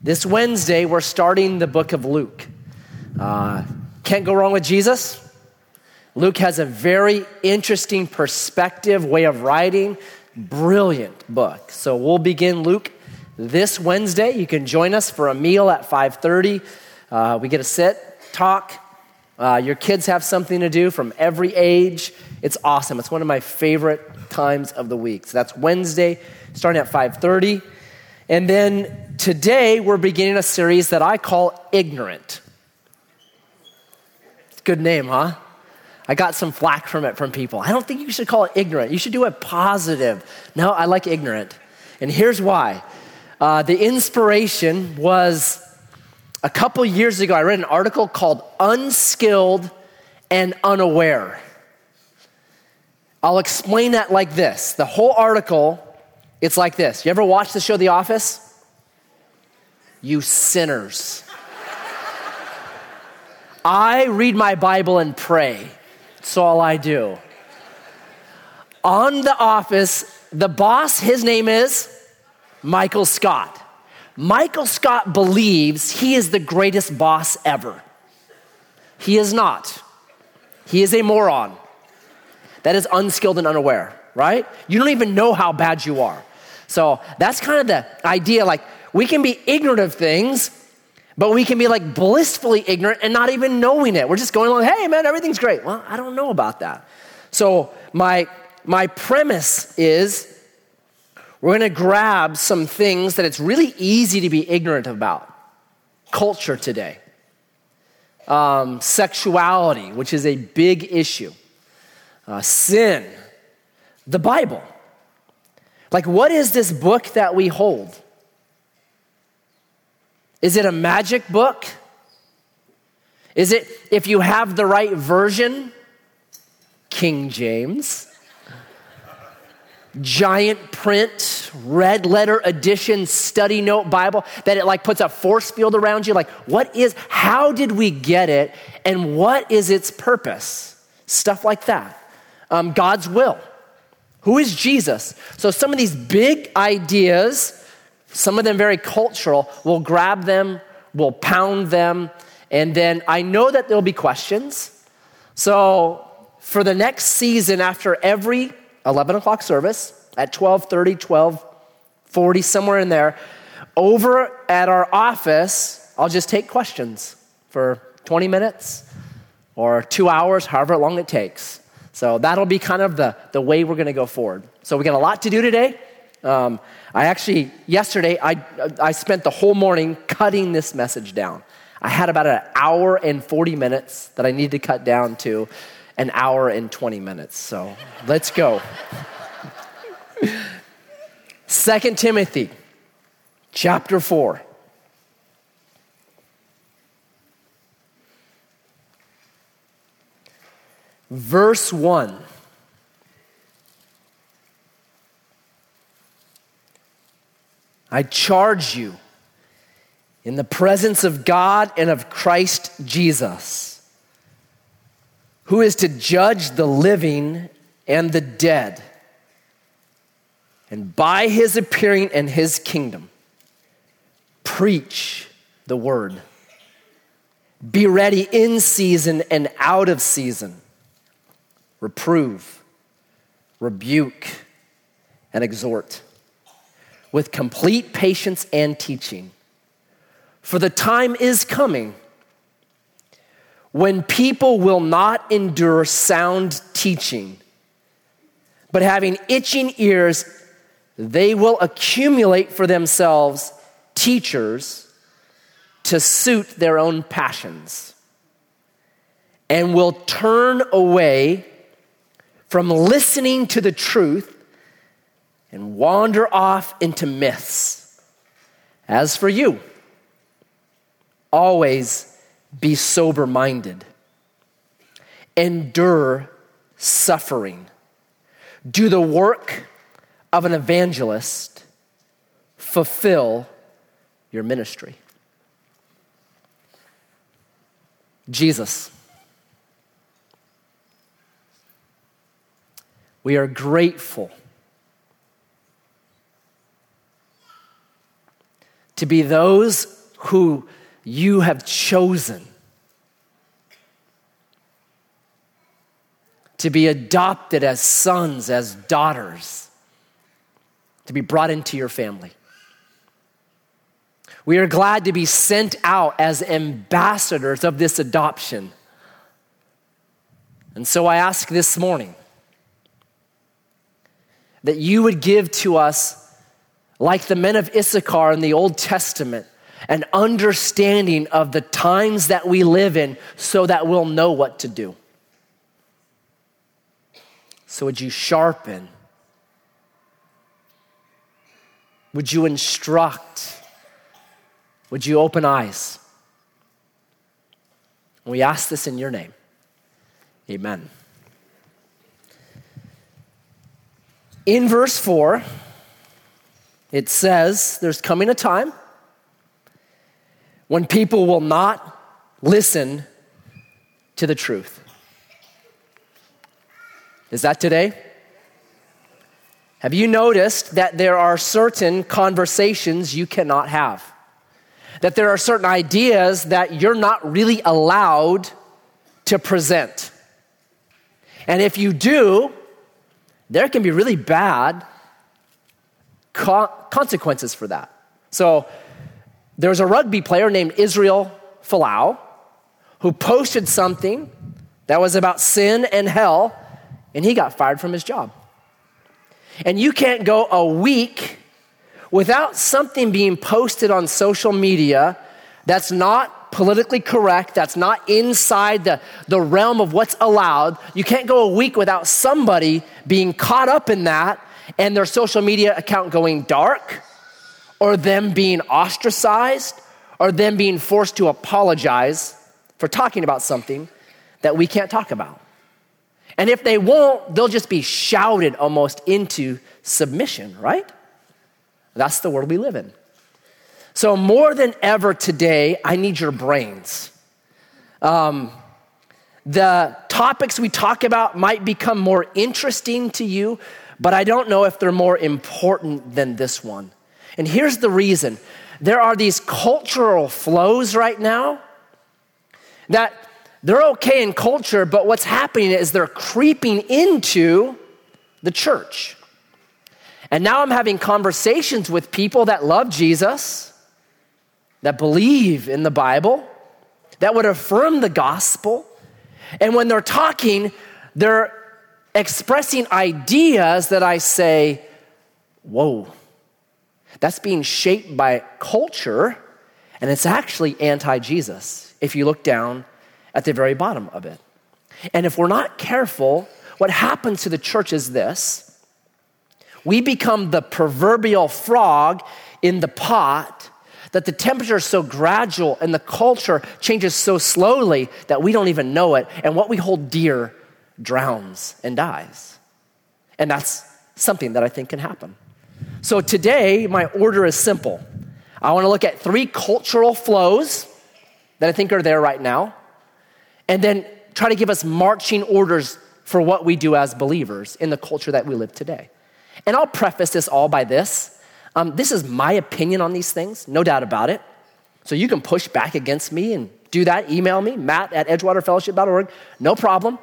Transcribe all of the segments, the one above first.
This Wednesday, we're starting the book of Luke. Uh, can't go wrong with Jesus. Luke has a very interesting perspective, way of writing, brilliant book. So we'll begin Luke this Wednesday. You can join us for a meal at 5:30. Uh, we get to sit, talk. Uh, your kids have something to do from every age. It's awesome. It's one of my favorite times of the week. So that's Wednesday, starting at 5:30. And then today we're beginning a series that I call Ignorant. Good name, huh? I got some flack from it from people. I don't think you should call it ignorant. You should do it positive. No, I like ignorant. And here's why. Uh, the inspiration was a couple years ago, I read an article called Unskilled and Unaware. I'll explain that like this. The whole article, it's like this. You ever watch the show The Office? You sinners. I read my Bible and pray. That's all I do. On The Office, the boss, his name is Michael Scott. Michael Scott believes he is the greatest boss ever. He is not. He is a moron. That is unskilled and unaware, right? You don't even know how bad you are. So that's kind of the idea like we can be ignorant of things, but we can be like blissfully ignorant and not even knowing it. We're just going along, hey man, everything's great. Well, I don't know about that. So my my premise is we're going to grab some things that it's really easy to be ignorant about. Culture today, um, sexuality, which is a big issue, uh, sin, the Bible. Like, what is this book that we hold? Is it a magic book? Is it, if you have the right version, King James? giant print, red letter edition study note Bible that it like puts a force field around you. Like, what is, how did we get it and what is its purpose? Stuff like that. Um, God's will. Who is Jesus? So, some of these big ideas, some of them very cultural, we'll grab them, we'll pound them, and then I know that there'll be questions. So, for the next season, after every 11 o'clock service at 1230, 1240, somewhere in there. Over at our office, I'll just take questions for 20 minutes or two hours, however long it takes. So that'll be kind of the, the way we're going to go forward. So we got a lot to do today. Um, I actually, yesterday, I, I spent the whole morning cutting this message down. I had about an hour and 40 minutes that I needed to cut down to an hour and 20 minutes. So let's go. Second Timothy chapter 4. Verse 1. I charge you in the presence of God and of Christ Jesus who is to judge the living and the dead. And by his appearing and his kingdom, preach the word. Be ready in season and out of season. Reprove, rebuke, and exhort with complete patience and teaching. For the time is coming when people will not endure sound teaching, but having itching ears, they will accumulate for themselves teachers to suit their own passions and will turn away from listening to the truth and wander off into myths. As for you, always be sober minded, endure suffering, do the work of an evangelist, fulfill your ministry. Jesus. We are grateful to be those who you have chosen to be adopted as sons, as daughters, to be brought into your family. We are glad to be sent out as ambassadors of this adoption. And so I ask this morning that you would give to us, like the men of Issachar in the Old Testament, an understanding of the times that we live in so that we'll know what to do. So, would you sharpen? Would you instruct? Would you open eyes? We ask this in your name. Amen. In verse 4, it says, There's coming a time when people will not listen to the truth. Is that today? Have you noticed that there are certain conversations you cannot have? That there are certain ideas that you're not really allowed to present. And if you do, there can be really bad co- consequences for that. So, there's a rugby player named Israel Folau who posted something that was about sin and hell and he got fired from his job. And you can't go a week without something being posted on social media that's not politically correct, that's not inside the, the realm of what's allowed. You can't go a week without somebody being caught up in that and their social media account going dark, or them being ostracized, or them being forced to apologize for talking about something that we can't talk about. And if they won't, they'll just be shouted almost into submission, right? That's the world we live in. So, more than ever today, I need your brains. Um, the topics we talk about might become more interesting to you, but I don't know if they're more important than this one. And here's the reason there are these cultural flows right now that they're okay in culture, but what's happening is they're creeping into the church. And now I'm having conversations with people that love Jesus, that believe in the Bible, that would affirm the gospel. And when they're talking, they're expressing ideas that I say, whoa, that's being shaped by culture, and it's actually anti Jesus if you look down at the very bottom of it. And if we're not careful, what happens to the church is this we become the proverbial frog in the pot that the temperature is so gradual and the culture changes so slowly that we don't even know it. And what we hold dear drowns and dies. And that's something that I think can happen. So today, my order is simple. I want to look at three cultural flows that I think are there right now and then try to give us marching orders for what we do as believers in the culture that we live today. And I'll preface this all by this. Um, this is my opinion on these things, no doubt about it. So you can push back against me and do that. Email me, matt at edgewaterfellowship.org, no problem.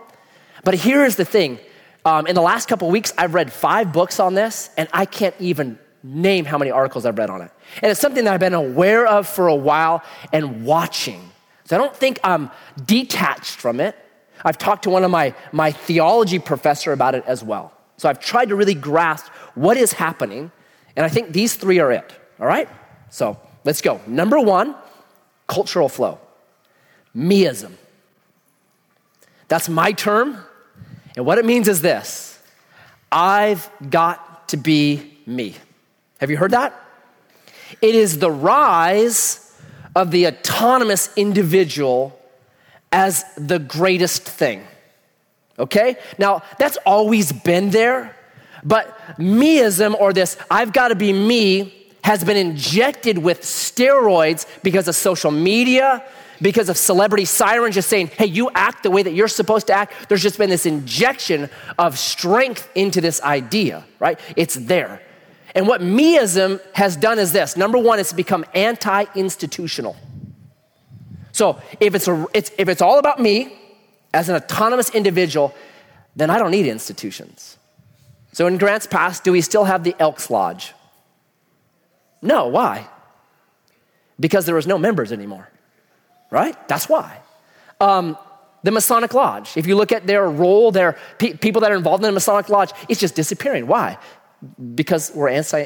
But here is the thing um, in the last couple weeks, I've read five books on this, and I can't even name how many articles I've read on it. And it's something that I've been aware of for a while and watching. So I don't think I'm detached from it. I've talked to one of my, my theology professor about it as well. So I've tried to really grasp what is happening, and I think these three are it. All right? So let's go. Number one, cultural flow. Meism. That's my term. And what it means is this I've got to be me. Have you heard that? It is the rise of the autonomous individual as the greatest thing. Okay? Now, that's always been there, but meism or this, I've got to be me, has been injected with steroids because of social media, because of celebrity sirens just saying, hey, you act the way that you're supposed to act. There's just been this injection of strength into this idea, right? It's there. And what meism has done is this number one, it's become anti institutional. So if it's, a, it's, if it's all about me as an autonomous individual, then I don't need institutions. So in Grants Pass, do we still have the Elks Lodge? No, why? Because there was no members anymore, right? That's why. Um, the Masonic Lodge, if you look at their role, their pe- people that are involved in the Masonic Lodge, it's just disappearing. Why? Because we're anti,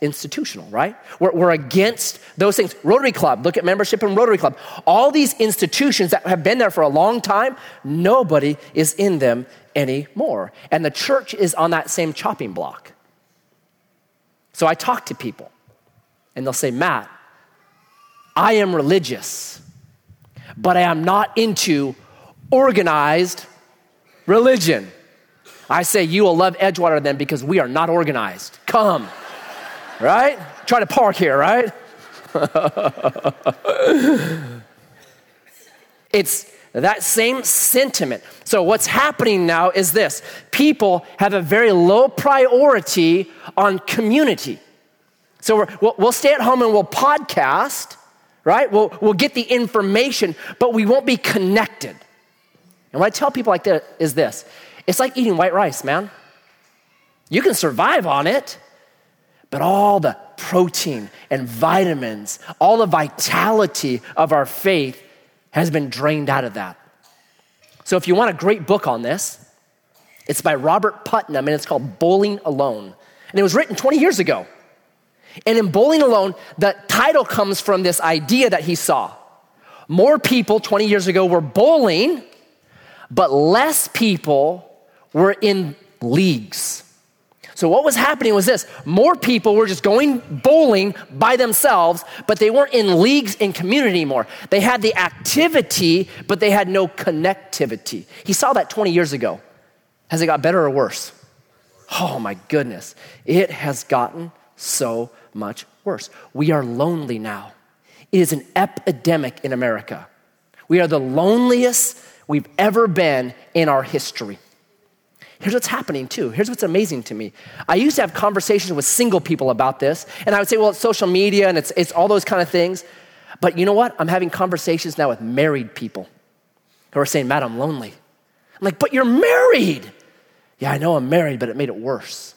institutional right? We're, we're against those things. Rotary Club, look at membership in Rotary Club. All these institutions that have been there for a long time, nobody is in them anymore. And the church is on that same chopping block. So I talk to people, and they'll say, Matt, I am religious, but I am not into organized religion. I say you will love Edgewater then because we are not organized. Come, right? Try to park here, right? it's that same sentiment. So, what's happening now is this people have a very low priority on community. So, we'll, we'll stay at home and we'll podcast, right? We'll, we'll get the information, but we won't be connected. And what I tell people like that is this it's like eating white rice, man. You can survive on it, but all the protein and vitamins, all the vitality of our faith has been drained out of that. So, if you want a great book on this, it's by Robert Putnam and it's called Bowling Alone. And it was written 20 years ago. And in Bowling Alone, the title comes from this idea that he saw. More people 20 years ago were bowling, but less people were in leagues. So, what was happening was this more people were just going bowling by themselves, but they weren't in leagues in community anymore. They had the activity, but they had no connectivity. He saw that 20 years ago. Has it got better or worse? Oh my goodness. It has gotten so much worse. We are lonely now. It is an epidemic in America. We are the loneliest we've ever been in our history. Here's what's happening too. Here's what's amazing to me. I used to have conversations with single people about this, and I would say, well, it's social media and it's, it's all those kind of things. But you know what? I'm having conversations now with married people who are saying, Matt, I'm lonely. I'm like, but you're married. Yeah, I know I'm married, but it made it worse.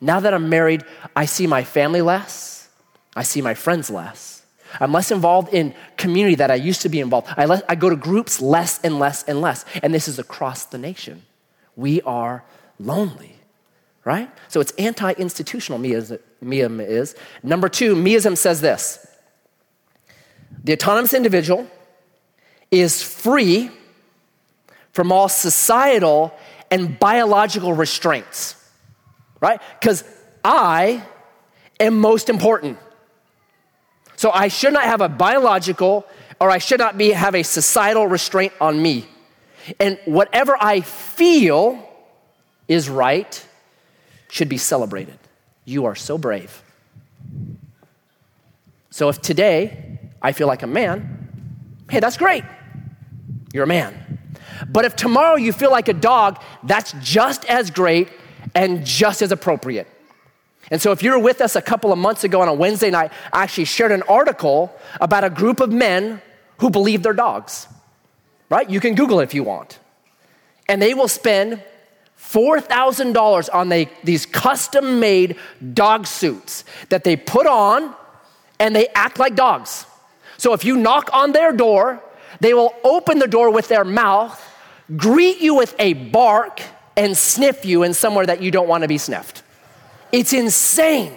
Now that I'm married, I see my family less, I see my friends less. I'm less involved in community that I used to be involved. I, le- I go to groups less and less and less. And this is across the nation we are lonely, right? So it's anti institutional, meism is. Number two, meism says this the autonomous individual is free from all societal and biological restraints, right? Because I am most important. So I should not have a biological or I should not be, have a societal restraint on me. And whatever I feel is right should be celebrated. You are so brave. So if today I feel like a man, hey, that's great. You're a man. But if tomorrow you feel like a dog, that's just as great and just as appropriate. And so, if you were with us a couple of months ago on a Wednesday night, I actually shared an article about a group of men who believe they're dogs right? You can Google it if you want. And they will spend $4,000 on these custom made dog suits that they put on and they act like dogs. So if you knock on their door, they will open the door with their mouth, greet you with a bark, and sniff you in somewhere that you don't want to be sniffed. It's insane.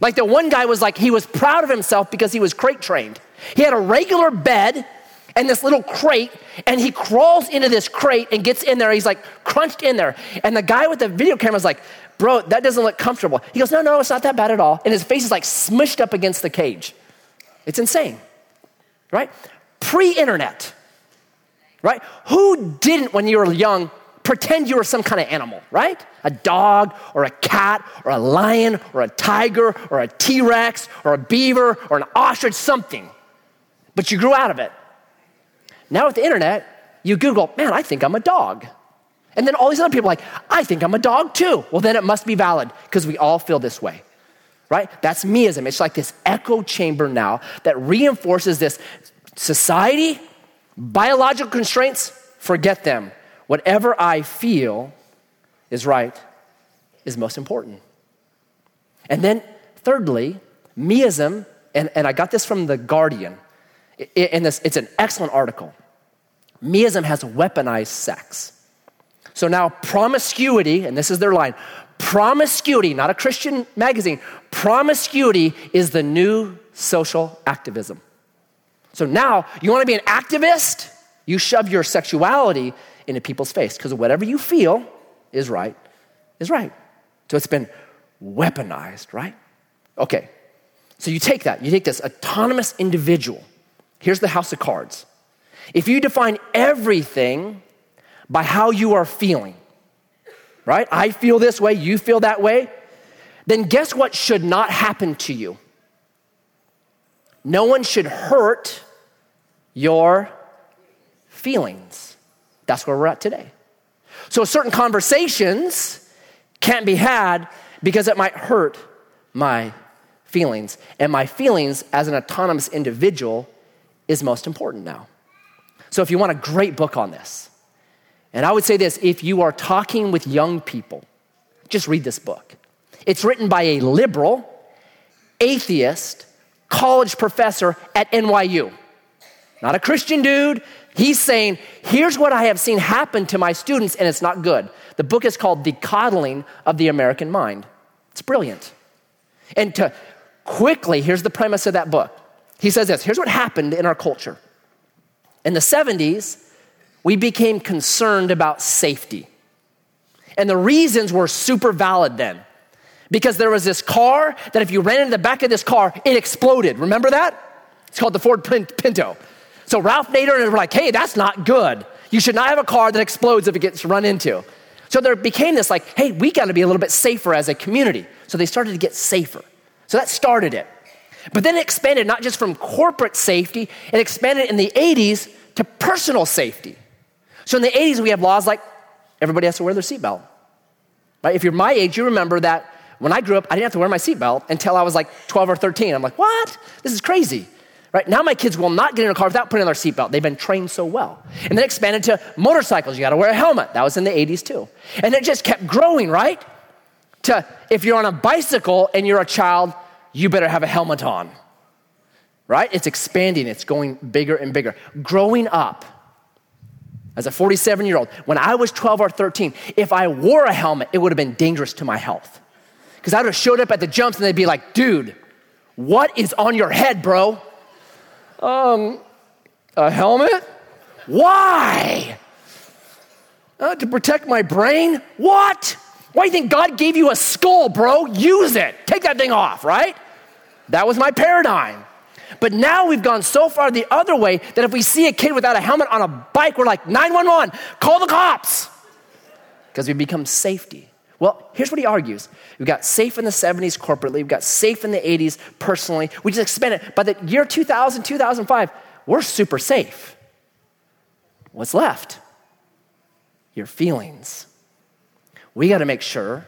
Like the one guy was like, he was proud of himself because he was crate trained. He had a regular bed and this little crate, and he crawls into this crate and gets in there. He's like crunched in there. And the guy with the video camera is like, Bro, that doesn't look comfortable. He goes, No, no, it's not that bad at all. And his face is like smushed up against the cage. It's insane, right? Pre internet, right? Who didn't, when you were young, pretend you were some kind of animal, right? A dog or a cat or a lion or a tiger or a T Rex or a beaver or an ostrich, something. But you grew out of it. Now with the internet, you Google, man, I think I'm a dog. And then all these other people are like, I think I'm a dog too. Well, then it must be valid because we all feel this way, right? That's meism. It's like this echo chamber now that reinforces this society, biological constraints, forget them. Whatever I feel is right is most important. And then, thirdly, meism, and, and I got this from The Guardian, in this, it's an excellent article. Meism has weaponized sex. So now, promiscuity, and this is their line promiscuity, not a Christian magazine, promiscuity is the new social activism. So now, you wanna be an activist? You shove your sexuality into people's face because whatever you feel is right, is right. So it's been weaponized, right? Okay, so you take that, you take this autonomous individual. Here's the house of cards. If you define everything by how you are feeling, right? I feel this way, you feel that way, then guess what should not happen to you? No one should hurt your feelings. That's where we're at today. So certain conversations can't be had because it might hurt my feelings. And my feelings as an autonomous individual is most important now. So if you want a great book on this, and I would say this if you are talking with young people, just read this book. It's written by a liberal, atheist, college professor at NYU. Not a Christian dude. He's saying, here's what I have seen happen to my students, and it's not good. The book is called The Coddling of the American Mind. It's brilliant. And to quickly, here's the premise of that book. He says this here's what happened in our culture. In the 70s, we became concerned about safety. And the reasons were super valid then. Because there was this car that if you ran into the back of this car, it exploded. Remember that? It's called the Ford Pinto. So Ralph Nader and were like, hey, that's not good. You should not have a car that explodes if it gets run into. So there became this like, hey, we got to be a little bit safer as a community. So they started to get safer. So that started it. But then it expanded not just from corporate safety, it expanded in the 80s to personal safety. So in the 80s, we have laws like everybody has to wear their seatbelt. Right? If you're my age, you remember that when I grew up, I didn't have to wear my seatbelt until I was like 12 or 13. I'm like, what? This is crazy. Right now, my kids will not get in a car without putting on their seatbelt. They've been trained so well. And then expanded to motorcycles. You got to wear a helmet. That was in the 80s too. And it just kept growing, right? To if you're on a bicycle and you're a child, you better have a helmet on. Right? It's expanding. It's going bigger and bigger. Growing up as a 47 year old, when I was 12 or 13, if I wore a helmet, it would have been dangerous to my health. Because I would have showed up at the jumps and they'd be like, dude, what is on your head, bro? Um, a helmet? Why? Uh, to protect my brain? What? Why do you think God gave you a skull, bro? Use it. Take that thing off, right? That was my paradigm. But now we've gone so far the other way that if we see a kid without a helmet on a bike, we're like, 911, call the cops. Because we become safety. Well, here's what he argues. We've got safe in the 70s corporately, we've got safe in the 80s personally. We just expand it. By the year 2000, 2005, we're super safe. What's left? Your feelings. We got to make sure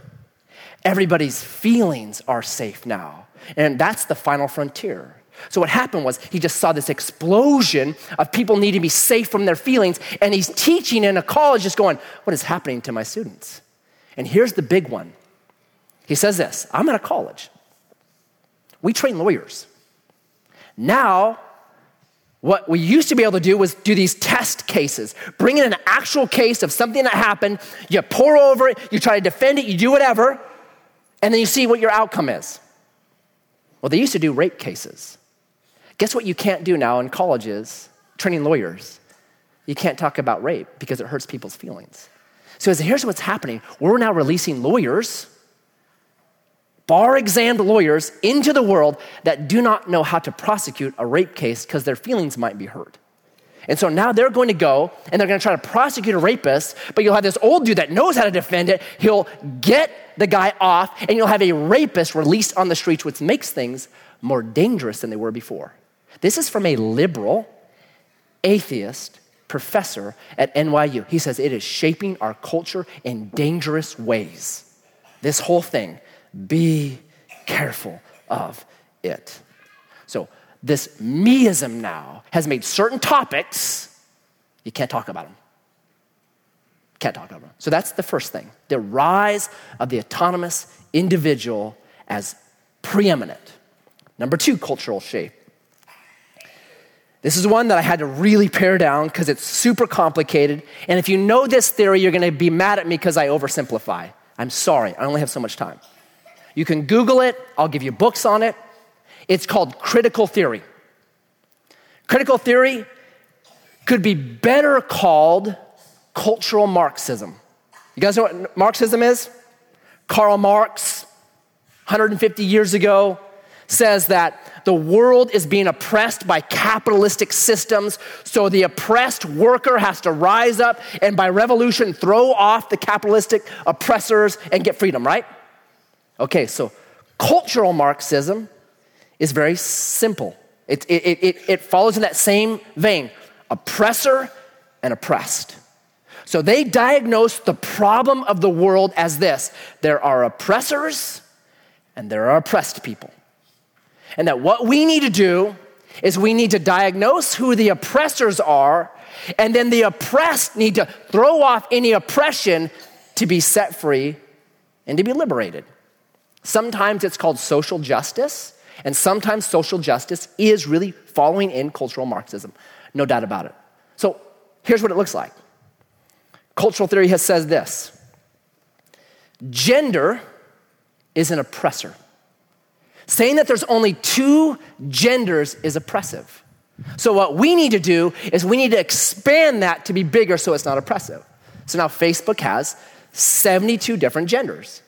everybody's feelings are safe now. And that's the final frontier. So, what happened was he just saw this explosion of people needing to be safe from their feelings, and he's teaching in a college, just going, What is happening to my students? And here's the big one. He says this I'm at a college. We train lawyers. Now, what we used to be able to do was do these test cases, bring in an actual case of something that happened, you pore over it, you try to defend it, you do whatever, and then you see what your outcome is. Well, they used to do rape cases. Guess what you can't do now in colleges, training lawyers? You can't talk about rape because it hurts people's feelings. So here's what's happening we're now releasing lawyers, bar examined lawyers, into the world that do not know how to prosecute a rape case because their feelings might be hurt. And so now they're going to go and they're going to try to prosecute a rapist, but you'll have this old dude that knows how to defend it. He'll get the guy off, and you'll have a rapist released on the streets, which makes things more dangerous than they were before. This is from a liberal, atheist, professor at NYU. He says it is shaping our culture in dangerous ways. This whole thing, be careful of it. So, this meism now has made certain topics, you can't talk about them. Can't talk about them. So, that's the first thing the rise of the autonomous individual as preeminent. Number two, cultural shape. This is one that I had to really pare down because it's super complicated. And if you know this theory, you're going to be mad at me because I oversimplify. I'm sorry, I only have so much time. You can Google it, I'll give you books on it. It's called critical theory. Critical theory could be better called cultural Marxism. You guys know what Marxism is? Karl Marx, 150 years ago, says that the world is being oppressed by capitalistic systems, so the oppressed worker has to rise up and by revolution throw off the capitalistic oppressors and get freedom, right? Okay, so cultural Marxism is very simple. It, it, it, it follows in that same vein oppressor and oppressed. So they diagnose the problem of the world as this there are oppressors and there are oppressed people. And that what we need to do is we need to diagnose who the oppressors are, and then the oppressed need to throw off any oppression to be set free and to be liberated. Sometimes it's called social justice, and sometimes social justice is really following in cultural Marxism. No doubt about it. So here's what it looks like. Cultural theory has says this gender is an oppressor. Saying that there's only two genders is oppressive. So, what we need to do is we need to expand that to be bigger so it's not oppressive. So now Facebook has 72 different genders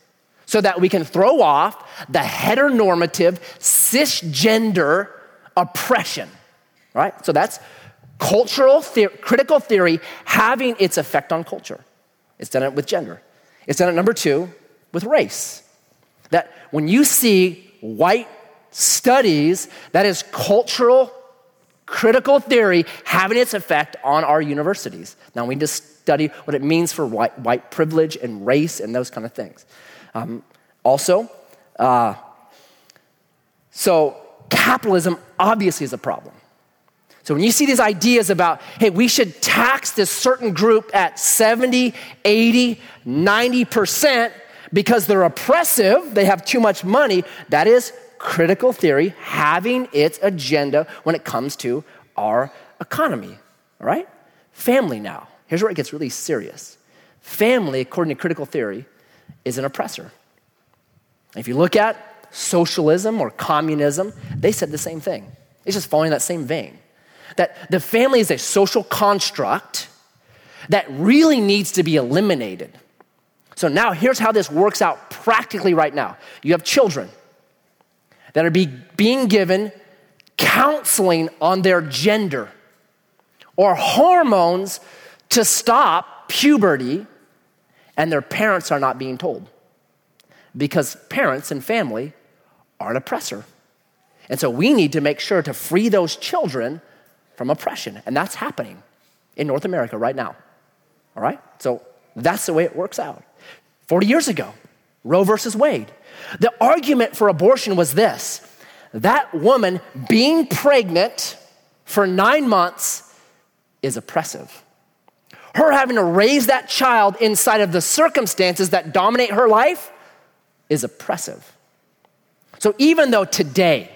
so that we can throw off the heteronormative cisgender oppression, right? So that's cultural, the- critical theory having its effect on culture. It's done it with gender. It's done it, number two, with race. That when you see white studies, that is cultural critical theory having its effect on our universities. Now we need to study what it means for white, white privilege and race and those kind of things. Um, also, uh, so capitalism obviously is a problem. So when you see these ideas about, hey, we should tax this certain group at 70, 80, 90% because they're oppressive, they have too much money, that is critical theory having its agenda when it comes to our economy. All right? Family now. Here's where it gets really serious. Family, according to critical theory, is an oppressor. If you look at socialism or communism, they said the same thing. It's just following that same vein. That the family is a social construct that really needs to be eliminated. So now here's how this works out practically right now. You have children that are be, being given counseling on their gender or hormones to stop puberty, and their parents are not being told because parents and family are an oppressor. And so we need to make sure to free those children from oppression. And that's happening in North America right now. All right? So that's the way it works out. 40 years ago, Roe versus Wade. The argument for abortion was this that woman being pregnant for nine months is oppressive. Her having to raise that child inside of the circumstances that dominate her life is oppressive. So even though today,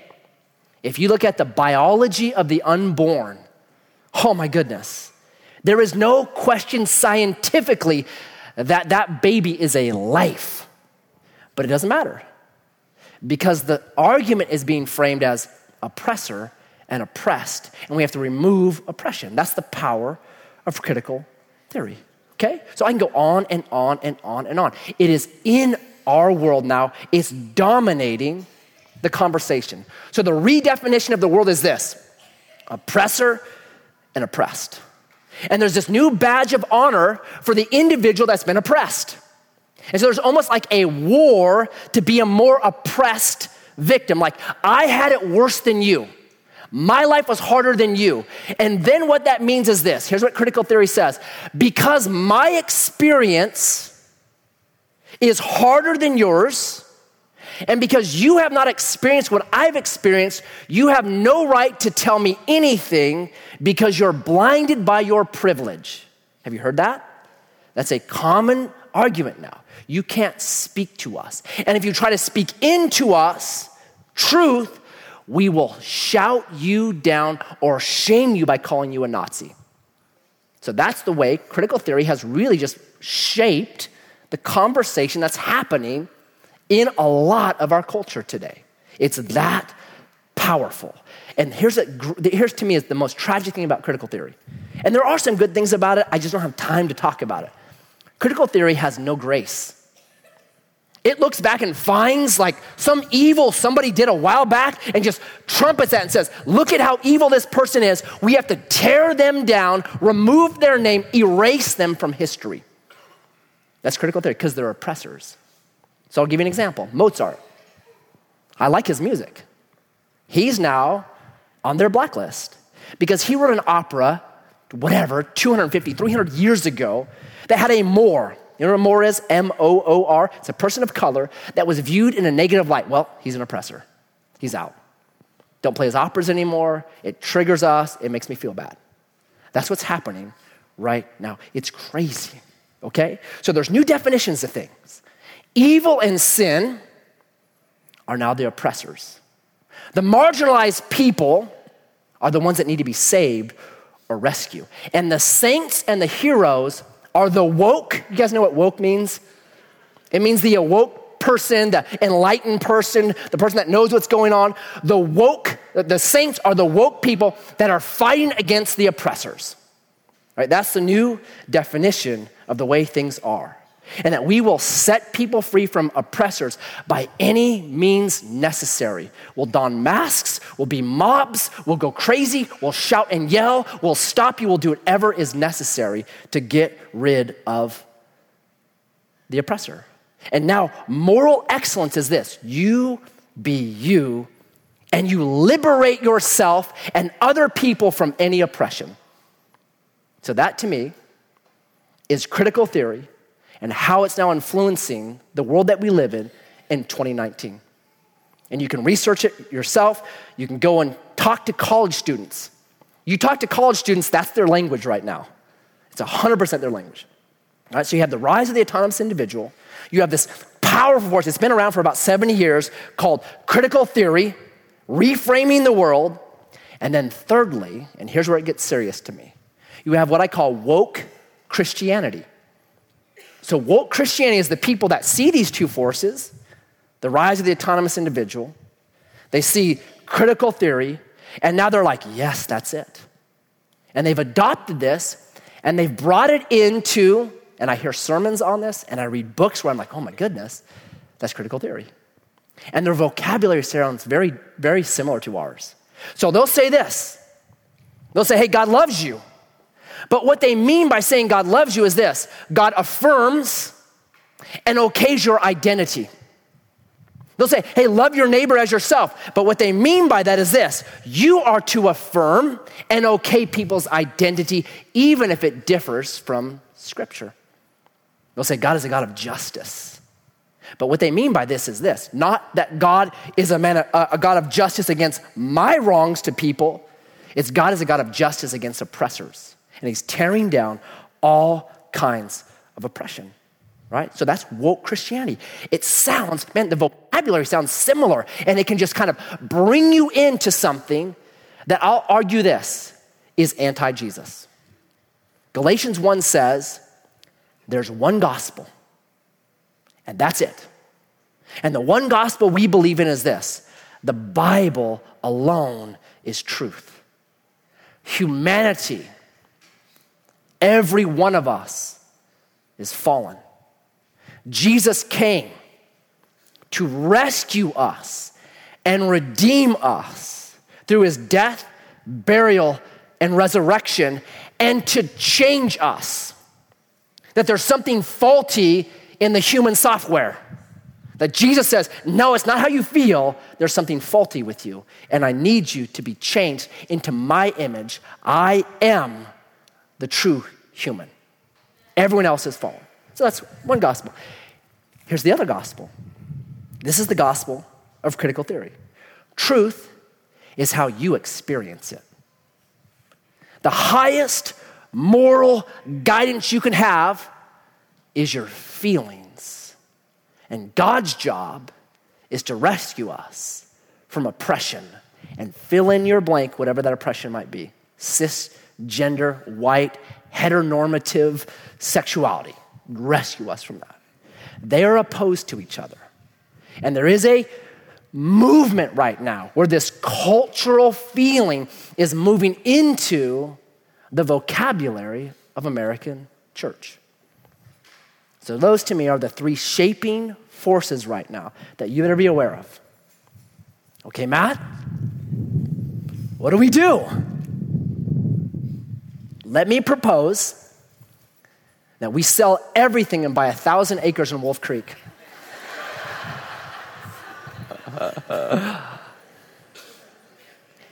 if you look at the biology of the unborn, oh my goodness, there is no question scientifically that that baby is a life. But it doesn't matter because the argument is being framed as oppressor and oppressed, and we have to remove oppression. That's the power of critical theory. Okay? So I can go on and on and on and on. It is in our world now, it's dominating the conversation. So the redefinition of the world is this oppressor and oppressed. And there's this new badge of honor for the individual that's been oppressed. And so there's almost like a war to be a more oppressed victim. Like, I had it worse than you. My life was harder than you. And then what that means is this here's what critical theory says because my experience is harder than yours, and because you have not experienced what I've experienced, you have no right to tell me anything because you're blinded by your privilege. Have you heard that? That's a common argument now. You can't speak to us. And if you try to speak into us truth, we will shout you down or shame you by calling you a Nazi. So that's the way critical theory has really just shaped the conversation that's happening in a lot of our culture today. It's that powerful. And here's, a, here's to me is the most tragic thing about critical theory. And there are some good things about it, I just don't have time to talk about it. Critical theory has no grace. It looks back and finds like some evil somebody did a while back and just trumpets that and says, Look at how evil this person is. We have to tear them down, remove their name, erase them from history. That's critical theory because they're oppressors. So I'll give you an example Mozart. I like his music. He's now on their blacklist because he wrote an opera, whatever, 250, 300 years ago, that had a Moor. You know what a Moor is? M O O R. It's a person of color that was viewed in a negative light. Well, he's an oppressor. He's out. Don't play his operas anymore. It triggers us. It makes me feel bad. That's what's happening right now. It's crazy. Okay? So there's new definitions of things. Evil and sin are now the oppressors. The marginalized people are the ones that need to be saved or rescued. And the saints and the heroes are the woke. You guys know what woke means? It means the awoke person, the enlightened person, the person that knows what's going on. The woke, the saints are the woke people that are fighting against the oppressors. Right? That's the new definition of the way things are and that we will set people free from oppressors by any means necessary. We'll don masks, we'll be mobs, we'll go crazy, we'll shout and yell, we'll stop you, we'll do whatever is necessary to get rid of the oppressor. And now, moral excellence is this you be you, and you liberate yourself and other people from any oppression. So, that to me is critical theory and how it's now influencing the world that we live in in 2019. And you can research it yourself. You can go and talk to college students. You talk to college students, that's their language right now. It's 100% their language. All right, so you have the rise of the autonomous individual. You have this powerful force that's been around for about 70 years called critical theory, reframing the world. And then, thirdly, and here's where it gets serious to me you have what I call woke Christianity. So, woke Christianity is the people that see these two forces the rise of the autonomous individual, they see critical theory, and now they're like, yes, that's it. And they've adopted this and they've brought it into, and I hear sermons on this and I read books where I'm like, oh my goodness, that's critical theory. And their vocabulary sounds very, very similar to ours. So they'll say this they'll say, hey, God loves you. But what they mean by saying God loves you is this God affirms and okays your identity. They'll say, hey, love your neighbor as yourself. But what they mean by that is this you are to affirm and okay people's identity, even if it differs from Scripture. They'll say, God is a God of justice. But what they mean by this is this not that God is a, man, a, a God of justice against my wrongs to people, it's God is a God of justice against oppressors and he's tearing down all kinds of oppression right? So that's woke Christianity. It sounds, man, the vocabulary sounds similar, and it can just kind of bring you into something that I'll argue this is anti Jesus. Galatians 1 says, there's one gospel, and that's it. And the one gospel we believe in is this the Bible alone is truth. Humanity Every one of us is fallen. Jesus came to rescue us and redeem us through his death, burial, and resurrection, and to change us. That there's something faulty in the human software. That Jesus says, No, it's not how you feel. There's something faulty with you. And I need you to be changed into my image. I am the true human. Everyone else has fallen. So that's one gospel. Here's the other gospel this is the gospel of critical theory. Truth is how you experience it. The highest moral guidance you can have is your feelings. And God's job is to rescue us from oppression and fill in your blank, whatever that oppression might be cisgender, white, heteronormative sexuality. Rescue us from that. They are opposed to each other. And there is a movement right now where this cultural feeling is moving into the vocabulary of American church. So, those to me are the three shaping forces right now that you better be aware of. Okay, Matt? What do we do? Let me propose that we sell everything and buy a thousand acres in Wolf Creek.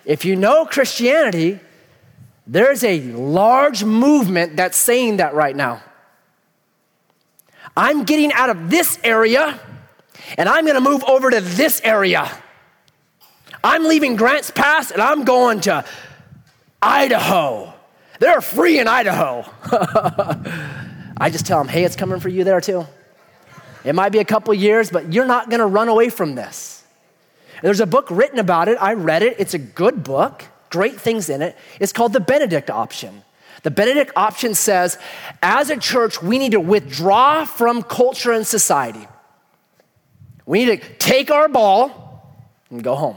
if you know Christianity, there's a large movement that's saying that right now. I'm getting out of this area and I'm going to move over to this area. I'm leaving Grants Pass and I'm going to Idaho. They're free in Idaho. I just tell them, hey, it's coming for you there too. It might be a couple years, but you're not going to run away from this. There's a book written about it. I read it. It's a good book, great things in it. It's called The Benedict Option. The Benedict option says, as a church, we need to withdraw from culture and society. We need to take our ball and go home.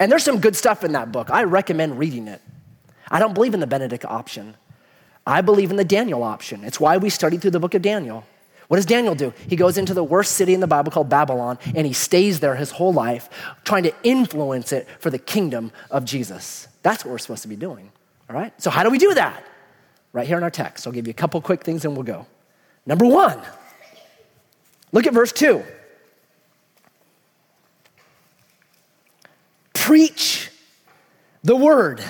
And there's some good stuff in that book. I recommend reading it. I don't believe in the Benedict option. I believe in the Daniel option. It's why we studied through the book of Daniel. What does Daniel do? He goes into the worst city in the Bible called Babylon, and he stays there his whole life, trying to influence it for the kingdom of Jesus. That's what we're supposed to be doing. All right? So, how do we do that? Right here in our text. I'll give you a couple quick things and we'll go. Number one, look at verse two. Preach the word.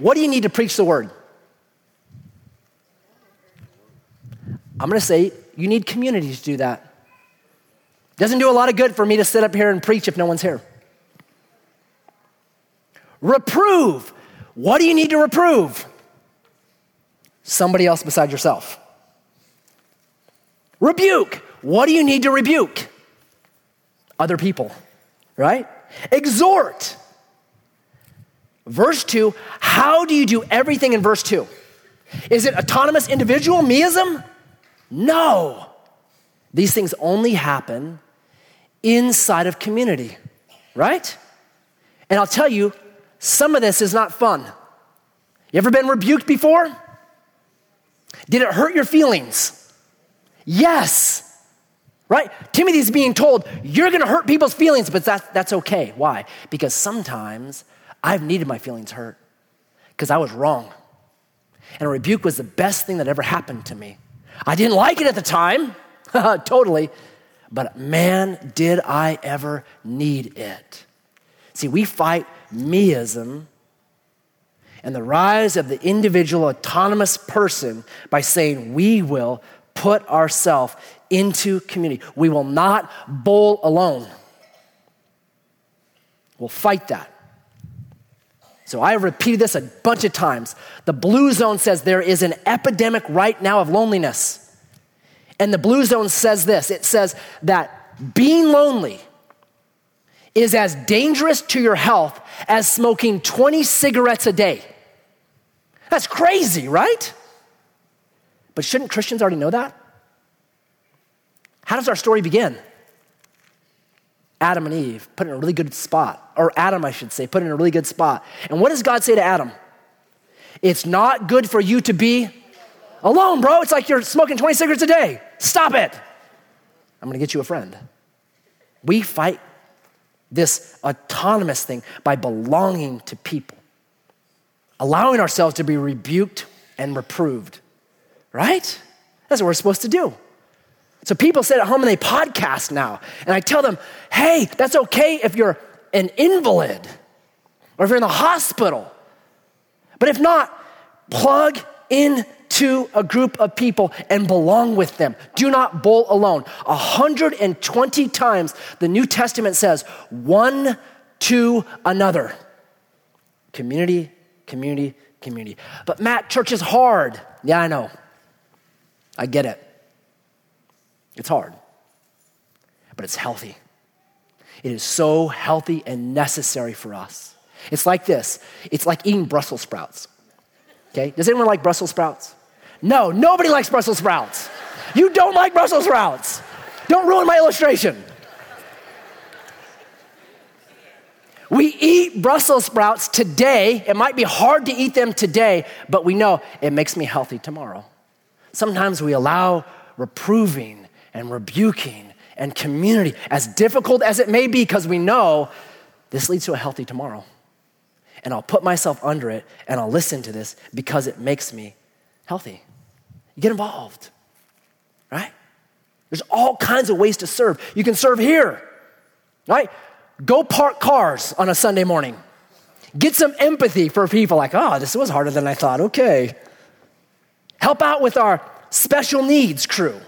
What do you need to preach the word? I'm going to say you need community to do that. Doesn't do a lot of good for me to sit up here and preach if no one's here. Reprove. What do you need to reprove? Somebody else beside yourself. Rebuke. What do you need to rebuke? Other people, right? Exhort. Verse 2, how do you do everything in verse 2? Is it autonomous individual, meism? No. These things only happen inside of community, right? And I'll tell you, some of this is not fun. You ever been rebuked before? Did it hurt your feelings? Yes. Right? Timothy's being told, you're going to hurt people's feelings, but that, that's okay. Why? Because sometimes I've needed my feelings hurt because I was wrong. And a rebuke was the best thing that ever happened to me. I didn't like it at the time, totally, but man, did I ever need it. See, we fight meism and the rise of the individual autonomous person by saying we will put ourselves into community. We will not bowl alone. We'll fight that. So I have repeated this a bunch of times. The Blue Zone says there is an epidemic right now of loneliness. And the Blue Zone says this it says that being lonely is as dangerous to your health as smoking 20 cigarettes a day. That's crazy, right? But shouldn't Christians already know that? How does our story begin? Adam and Eve put in a really good spot, or Adam, I should say, put in a really good spot. And what does God say to Adam? It's not good for you to be alone, bro. It's like you're smoking 20 cigarettes a day. Stop it. I'm gonna get you a friend. We fight this autonomous thing by belonging to people, allowing ourselves to be rebuked and reproved, right? That's what we're supposed to do. So people sit at home and they podcast now. And I tell them, hey, that's okay if you're an invalid or if you're in the hospital. But if not, plug into a group of people and belong with them. Do not bowl alone. 120 times the New Testament says, one to another. Community, community, community. But Matt, church is hard. Yeah, I know. I get it. It's hard, but it's healthy. It is so healthy and necessary for us. It's like this it's like eating Brussels sprouts. Okay? Does anyone like Brussels sprouts? No, nobody likes Brussels sprouts. You don't like Brussels sprouts. Don't ruin my illustration. We eat Brussels sprouts today. It might be hard to eat them today, but we know it makes me healthy tomorrow. Sometimes we allow reproving and rebuking and community, as difficult as it may be, because we know this leads to a healthy tomorrow. And I'll put myself under it and I'll listen to this because it makes me healthy. You get involved, right? There's all kinds of ways to serve. You can serve here, right? Go park cars on a Sunday morning. Get some empathy for people like, oh, this was harder than I thought. Okay. Help out with our special needs crew.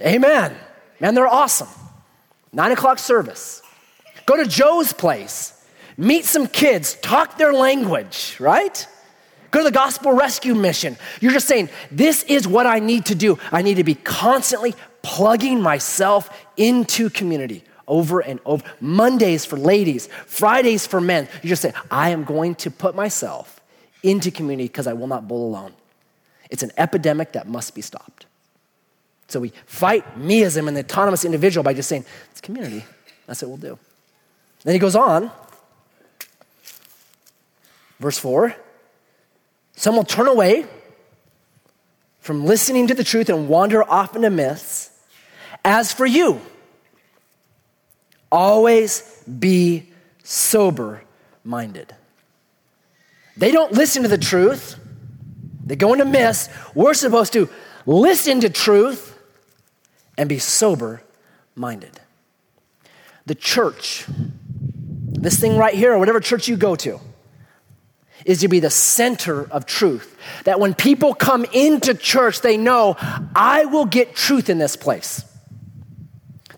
Amen. Man, they're awesome. Nine o'clock service. Go to Joe's place. Meet some kids. Talk their language, right? Go to the gospel rescue mission. You're just saying, this is what I need to do. I need to be constantly plugging myself into community over and over. Mondays for ladies, Fridays for men. You just say, I am going to put myself into community because I will not bowl alone. It's an epidemic that must be stopped. So we fight meism and the autonomous individual by just saying, it's community. That's what we'll do. Then he goes on. Verse 4 Some will turn away from listening to the truth and wander off into myths. As for you, always be sober minded. They don't listen to the truth, they go into myths. We're supposed to listen to truth and be sober minded. The church, this thing right here, or whatever church you go to, is to be the center of truth. That when people come into church, they know, I will get truth in this place.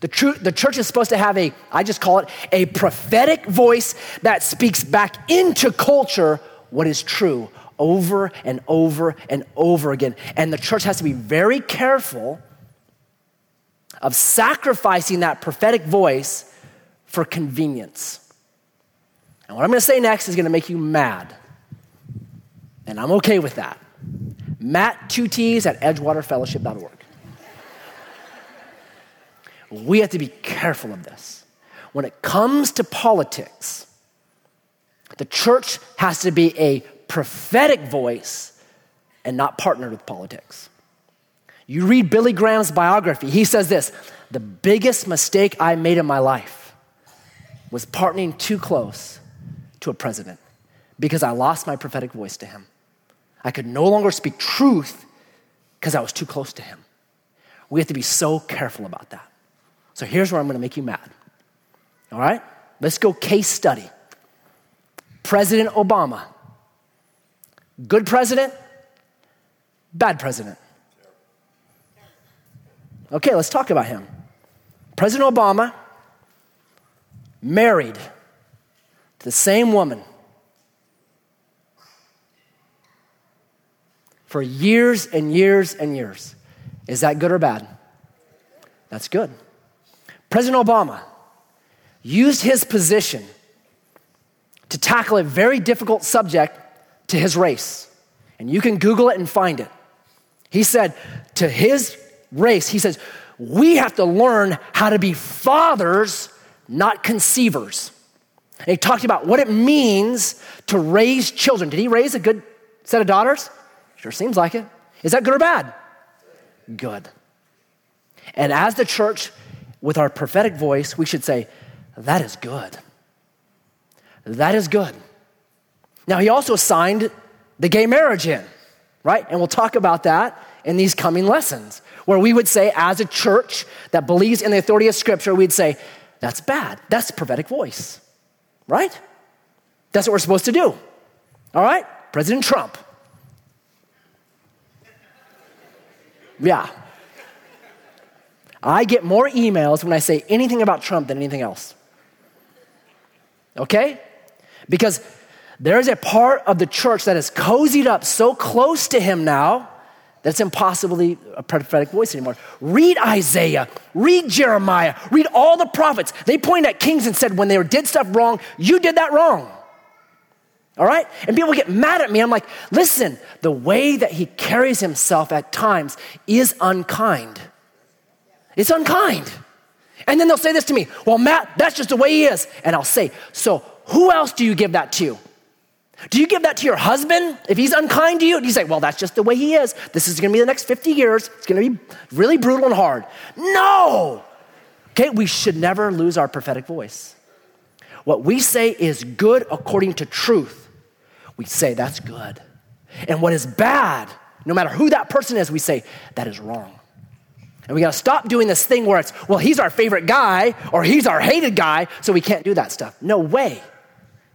The, tr- the church is supposed to have a, I just call it a prophetic voice that speaks back into culture what is true over and over and over again. And the church has to be very careful of sacrificing that prophetic voice for convenience. And what I'm going to say next is going to make you mad. And I'm okay with that. Matt, two T's at edgewaterfellowship.org. We have to be careful of this. When it comes to politics, the church has to be a prophetic voice and not partnered with politics. You read Billy Graham's biography, he says this The biggest mistake I made in my life was partnering too close to a president because I lost my prophetic voice to him. I could no longer speak truth because I was too close to him. We have to be so careful about that. So here's where I'm going to make you mad. All right? Let's go case study. President Obama. Good president, bad president. Okay, let's talk about him. President Obama married to the same woman for years and years and years. Is that good or bad? That's good. President Obama used his position to tackle a very difficult subject to his race. And you can Google it and find it. He said to his race. He says, we have to learn how to be fathers, not conceivers. And he talked about what it means to raise children. Did he raise a good set of daughters? Sure seems like it. Is that good or bad? Good. And as the church, with our prophetic voice, we should say, that is good. That is good. Now, he also signed the gay marriage in, right? And we'll talk about that in these coming lessons, where we would say, as a church that believes in the authority of Scripture, we'd say, that's bad. That's prophetic voice, right? That's what we're supposed to do. All right? President Trump. Yeah. I get more emails when I say anything about Trump than anything else. Okay? Because there is a part of the church that is cozied up so close to him now that it's impossible to be a prophetic voice anymore. Read Isaiah, read Jeremiah, read all the prophets. They pointed at kings and said, when they did stuff wrong, you did that wrong. All right? And people get mad at me. I'm like, listen, the way that he carries himself at times is unkind. It's unkind. And then they'll say this to me, well, Matt, that's just the way he is. And I'll say, so who else do you give that to? Do you give that to your husband if he's unkind to you? And you say, well, that's just the way he is. This is gonna be the next 50 years. It's gonna be really brutal and hard. No! Okay, we should never lose our prophetic voice. What we say is good according to truth. We say that's good. And what is bad, no matter who that person is, we say that is wrong. And we gotta stop doing this thing where it's, well, he's our favorite guy or he's our hated guy, so we can't do that stuff. No way.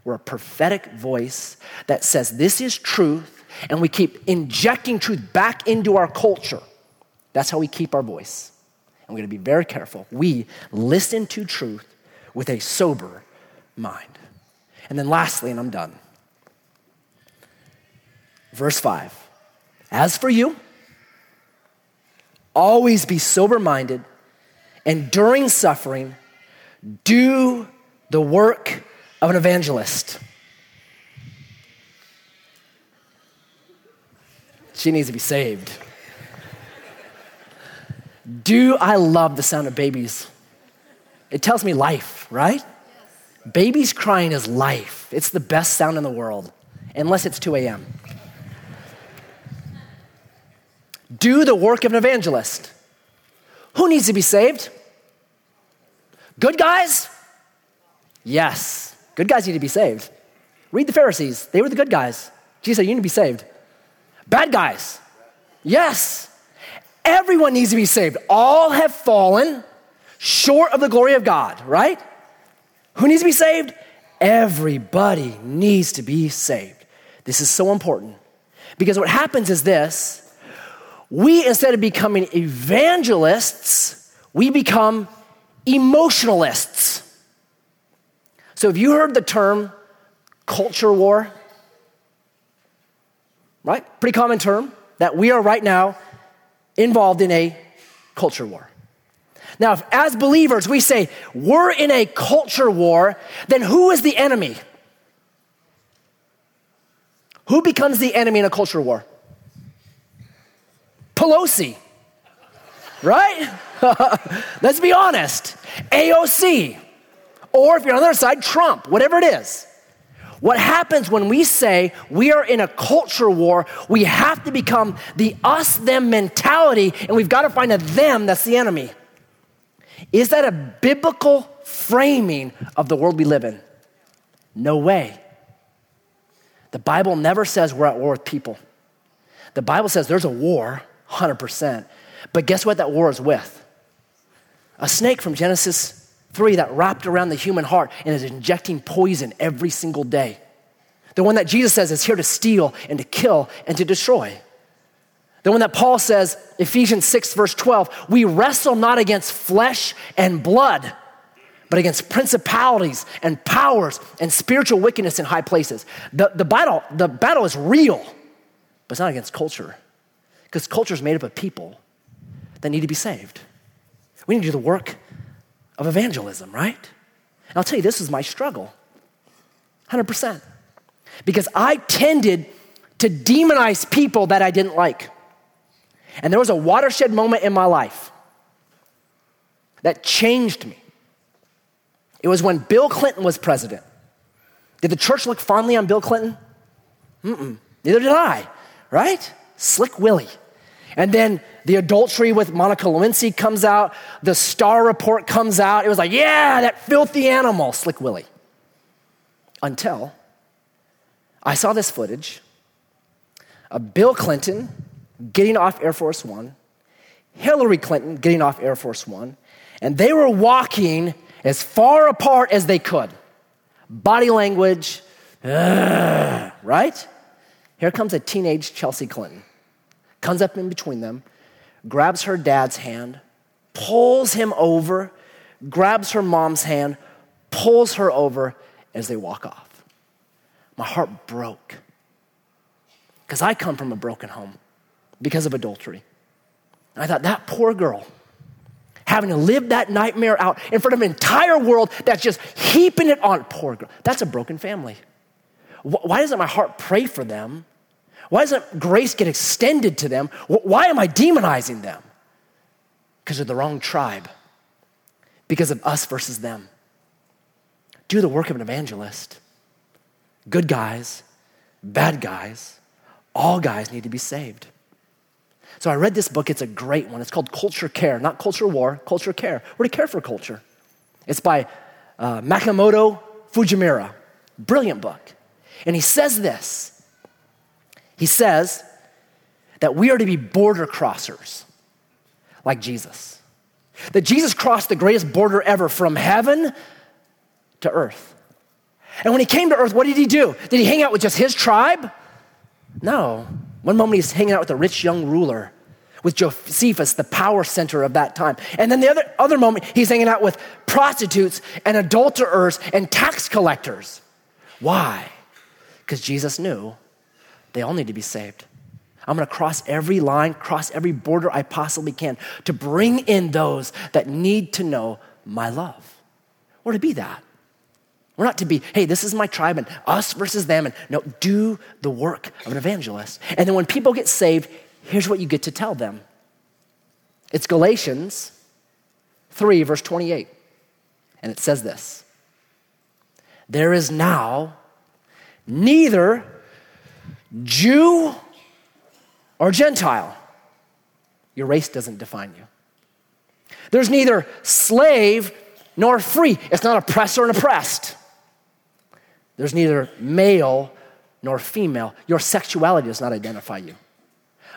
We're a prophetic voice that says this is truth, and we keep injecting truth back into our culture. That's how we keep our voice. And we're gonna be very careful. We listen to truth with a sober mind. And then lastly, and I'm done. Verse 5 As for you, always be sober minded, and during suffering, do the work of an evangelist. She needs to be saved. Do I love the sound of babies? It tells me life, right? Yes. Babies crying is life. It's the best sound in the world, unless it's 2 a.m. Do the work of an evangelist. Who needs to be saved? Good guys? Yes. Good guys need to be saved. Read the Pharisees, they were the good guys. Jesus said, You need to be saved. Bad guys, yes. Everyone needs to be saved. All have fallen short of the glory of God, right? Who needs to be saved? Everybody needs to be saved. This is so important because what happens is this we, instead of becoming evangelists, we become emotionalists. So, have you heard the term culture war? Right? Pretty common term that we are right now involved in a culture war. Now, if as believers we say we're in a culture war, then who is the enemy? Who becomes the enemy in a culture war? Pelosi, right? Let's be honest. AOC, or if you're on the other side, Trump, whatever it is. What happens when we say we are in a culture war, we have to become the us them mentality, and we've got to find a them that's the enemy. Is that a biblical framing of the world we live in? No way. The Bible never says we're at war with people. The Bible says there's a war, 100%. But guess what that war is with? A snake from Genesis 3 that wrapped around the human heart and is injecting poison every single day. The one that Jesus says is here to steal and to kill and to destroy. The one that Paul says, Ephesians 6, verse 12, we wrestle not against flesh and blood, but against principalities and powers and spiritual wickedness in high places. The, the, battle, the battle is real, but it's not against culture, because culture is made up of people that need to be saved. We need to do the work of evangelism, right? And I'll tell you, this is my struggle 100%. Because I tended to demonize people that I didn't like. And there was a watershed moment in my life that changed me. It was when Bill Clinton was president. Did the church look fondly on Bill Clinton? Mm-mm. Neither did I, right? Slick Willie. And then the adultery with Monica Lewinsky comes out. The Starr report comes out. It was like, yeah, that filthy animal, Slick Willie. Until I saw this footage of Bill Clinton getting off Air Force One, Hillary Clinton getting off Air Force One, and they were walking as far apart as they could. Body language, uh, right? Here comes a teenage Chelsea Clinton, comes up in between them, grabs her dad's hand, pulls him over, grabs her mom's hand, pulls her over as they walk off. My heart broke because I come from a broken home because of adultery. And I thought, that poor girl, having to live that nightmare out in front of an entire world that's just heaping it on, poor girl, that's a broken family. Why doesn't my heart pray for them? Why doesn't grace get extended to them? Why am I demonizing them? Because of the wrong tribe, because of us versus them. Do the work of an evangelist. Good guys, bad guys, all guys need to be saved. So I read this book. It's a great one. It's called Culture Care, not Culture War, Culture Care. We're to care for culture. It's by uh, Makamoto Fujimura. Brilliant book. And he says this He says that we are to be border crossers like Jesus. That Jesus crossed the greatest border ever from heaven to earth. And when he came to earth, what did he do? Did he hang out with just his tribe? No. One moment he's hanging out with a rich young ruler, with Josephus, the power center of that time. And then the other, other moment, he's hanging out with prostitutes and adulterers and tax collectors. Why? Because Jesus knew they all need to be saved. I'm gonna cross every line, cross every border I possibly can to bring in those that need to know my love. Or to be that. We're not to be, hey, this is my tribe and us versus them. And no, do the work of an evangelist. And then when people get saved, here's what you get to tell them it's Galatians 3, verse 28. And it says this There is now neither Jew or Gentile. Your race doesn't define you. There's neither slave nor free. It's not oppressor and oppressed. There's neither male nor female. Your sexuality does not identify you.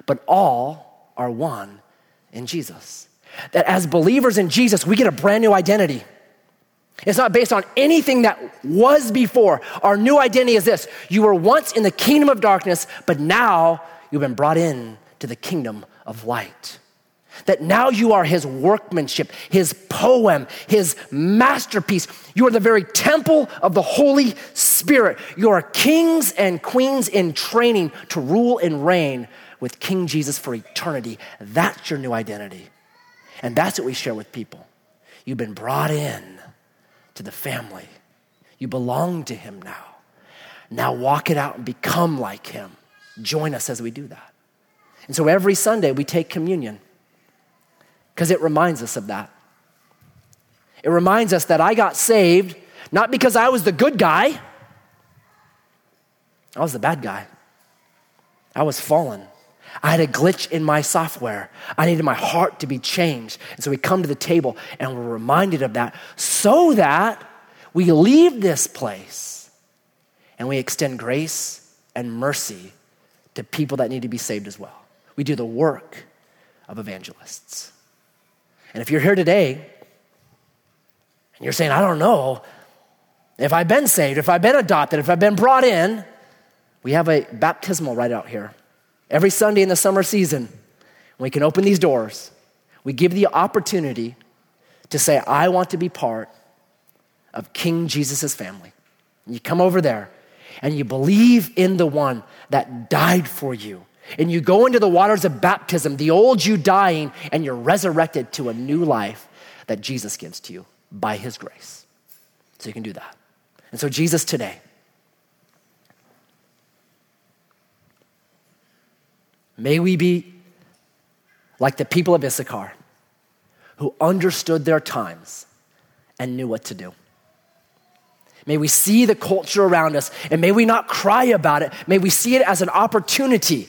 But all are one in Jesus. That as believers in Jesus, we get a brand new identity. It's not based on anything that was before. Our new identity is this you were once in the kingdom of darkness, but now you've been brought in to the kingdom of light that now you are his workmanship, his poem, his masterpiece. You are the very temple of the Holy Spirit. You are kings and queens in training to rule and reign with King Jesus for eternity. That's your new identity. And that's what we share with people. You've been brought in to the family, you belong to him now. Now walk it out and become like him. Join us as we do that. And so every Sunday we take communion because it reminds us of that. It reminds us that I got saved not because I was the good guy, I was the bad guy. I was fallen. I had a glitch in my software. I needed my heart to be changed. And so we come to the table and we're reminded of that so that we leave this place and we extend grace and mercy to people that need to be saved as well. We do the work of evangelists. And if you're here today and you're saying, I don't know if I've been saved, if I've been adopted, if I've been brought in, we have a baptismal right out here. Every Sunday in the summer season, we can open these doors. We give the opportunity to say, I want to be part of King Jesus' family. And you come over there and you believe in the one that died for you and you go into the waters of baptism, the old you dying, and you're resurrected to a new life that Jesus gives to you by his grace. So you can do that. And so, Jesus, today, may we be like the people of Issachar who understood their times and knew what to do. May we see the culture around us and may we not cry about it. May we see it as an opportunity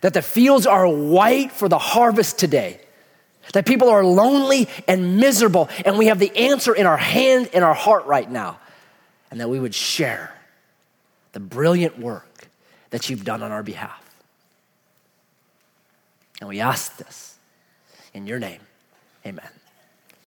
that the fields are white for the harvest today, that people are lonely and miserable, and we have the answer in our hand, in our heart right now, and that we would share the brilliant work that you've done on our behalf. And we ask this in your name. Amen.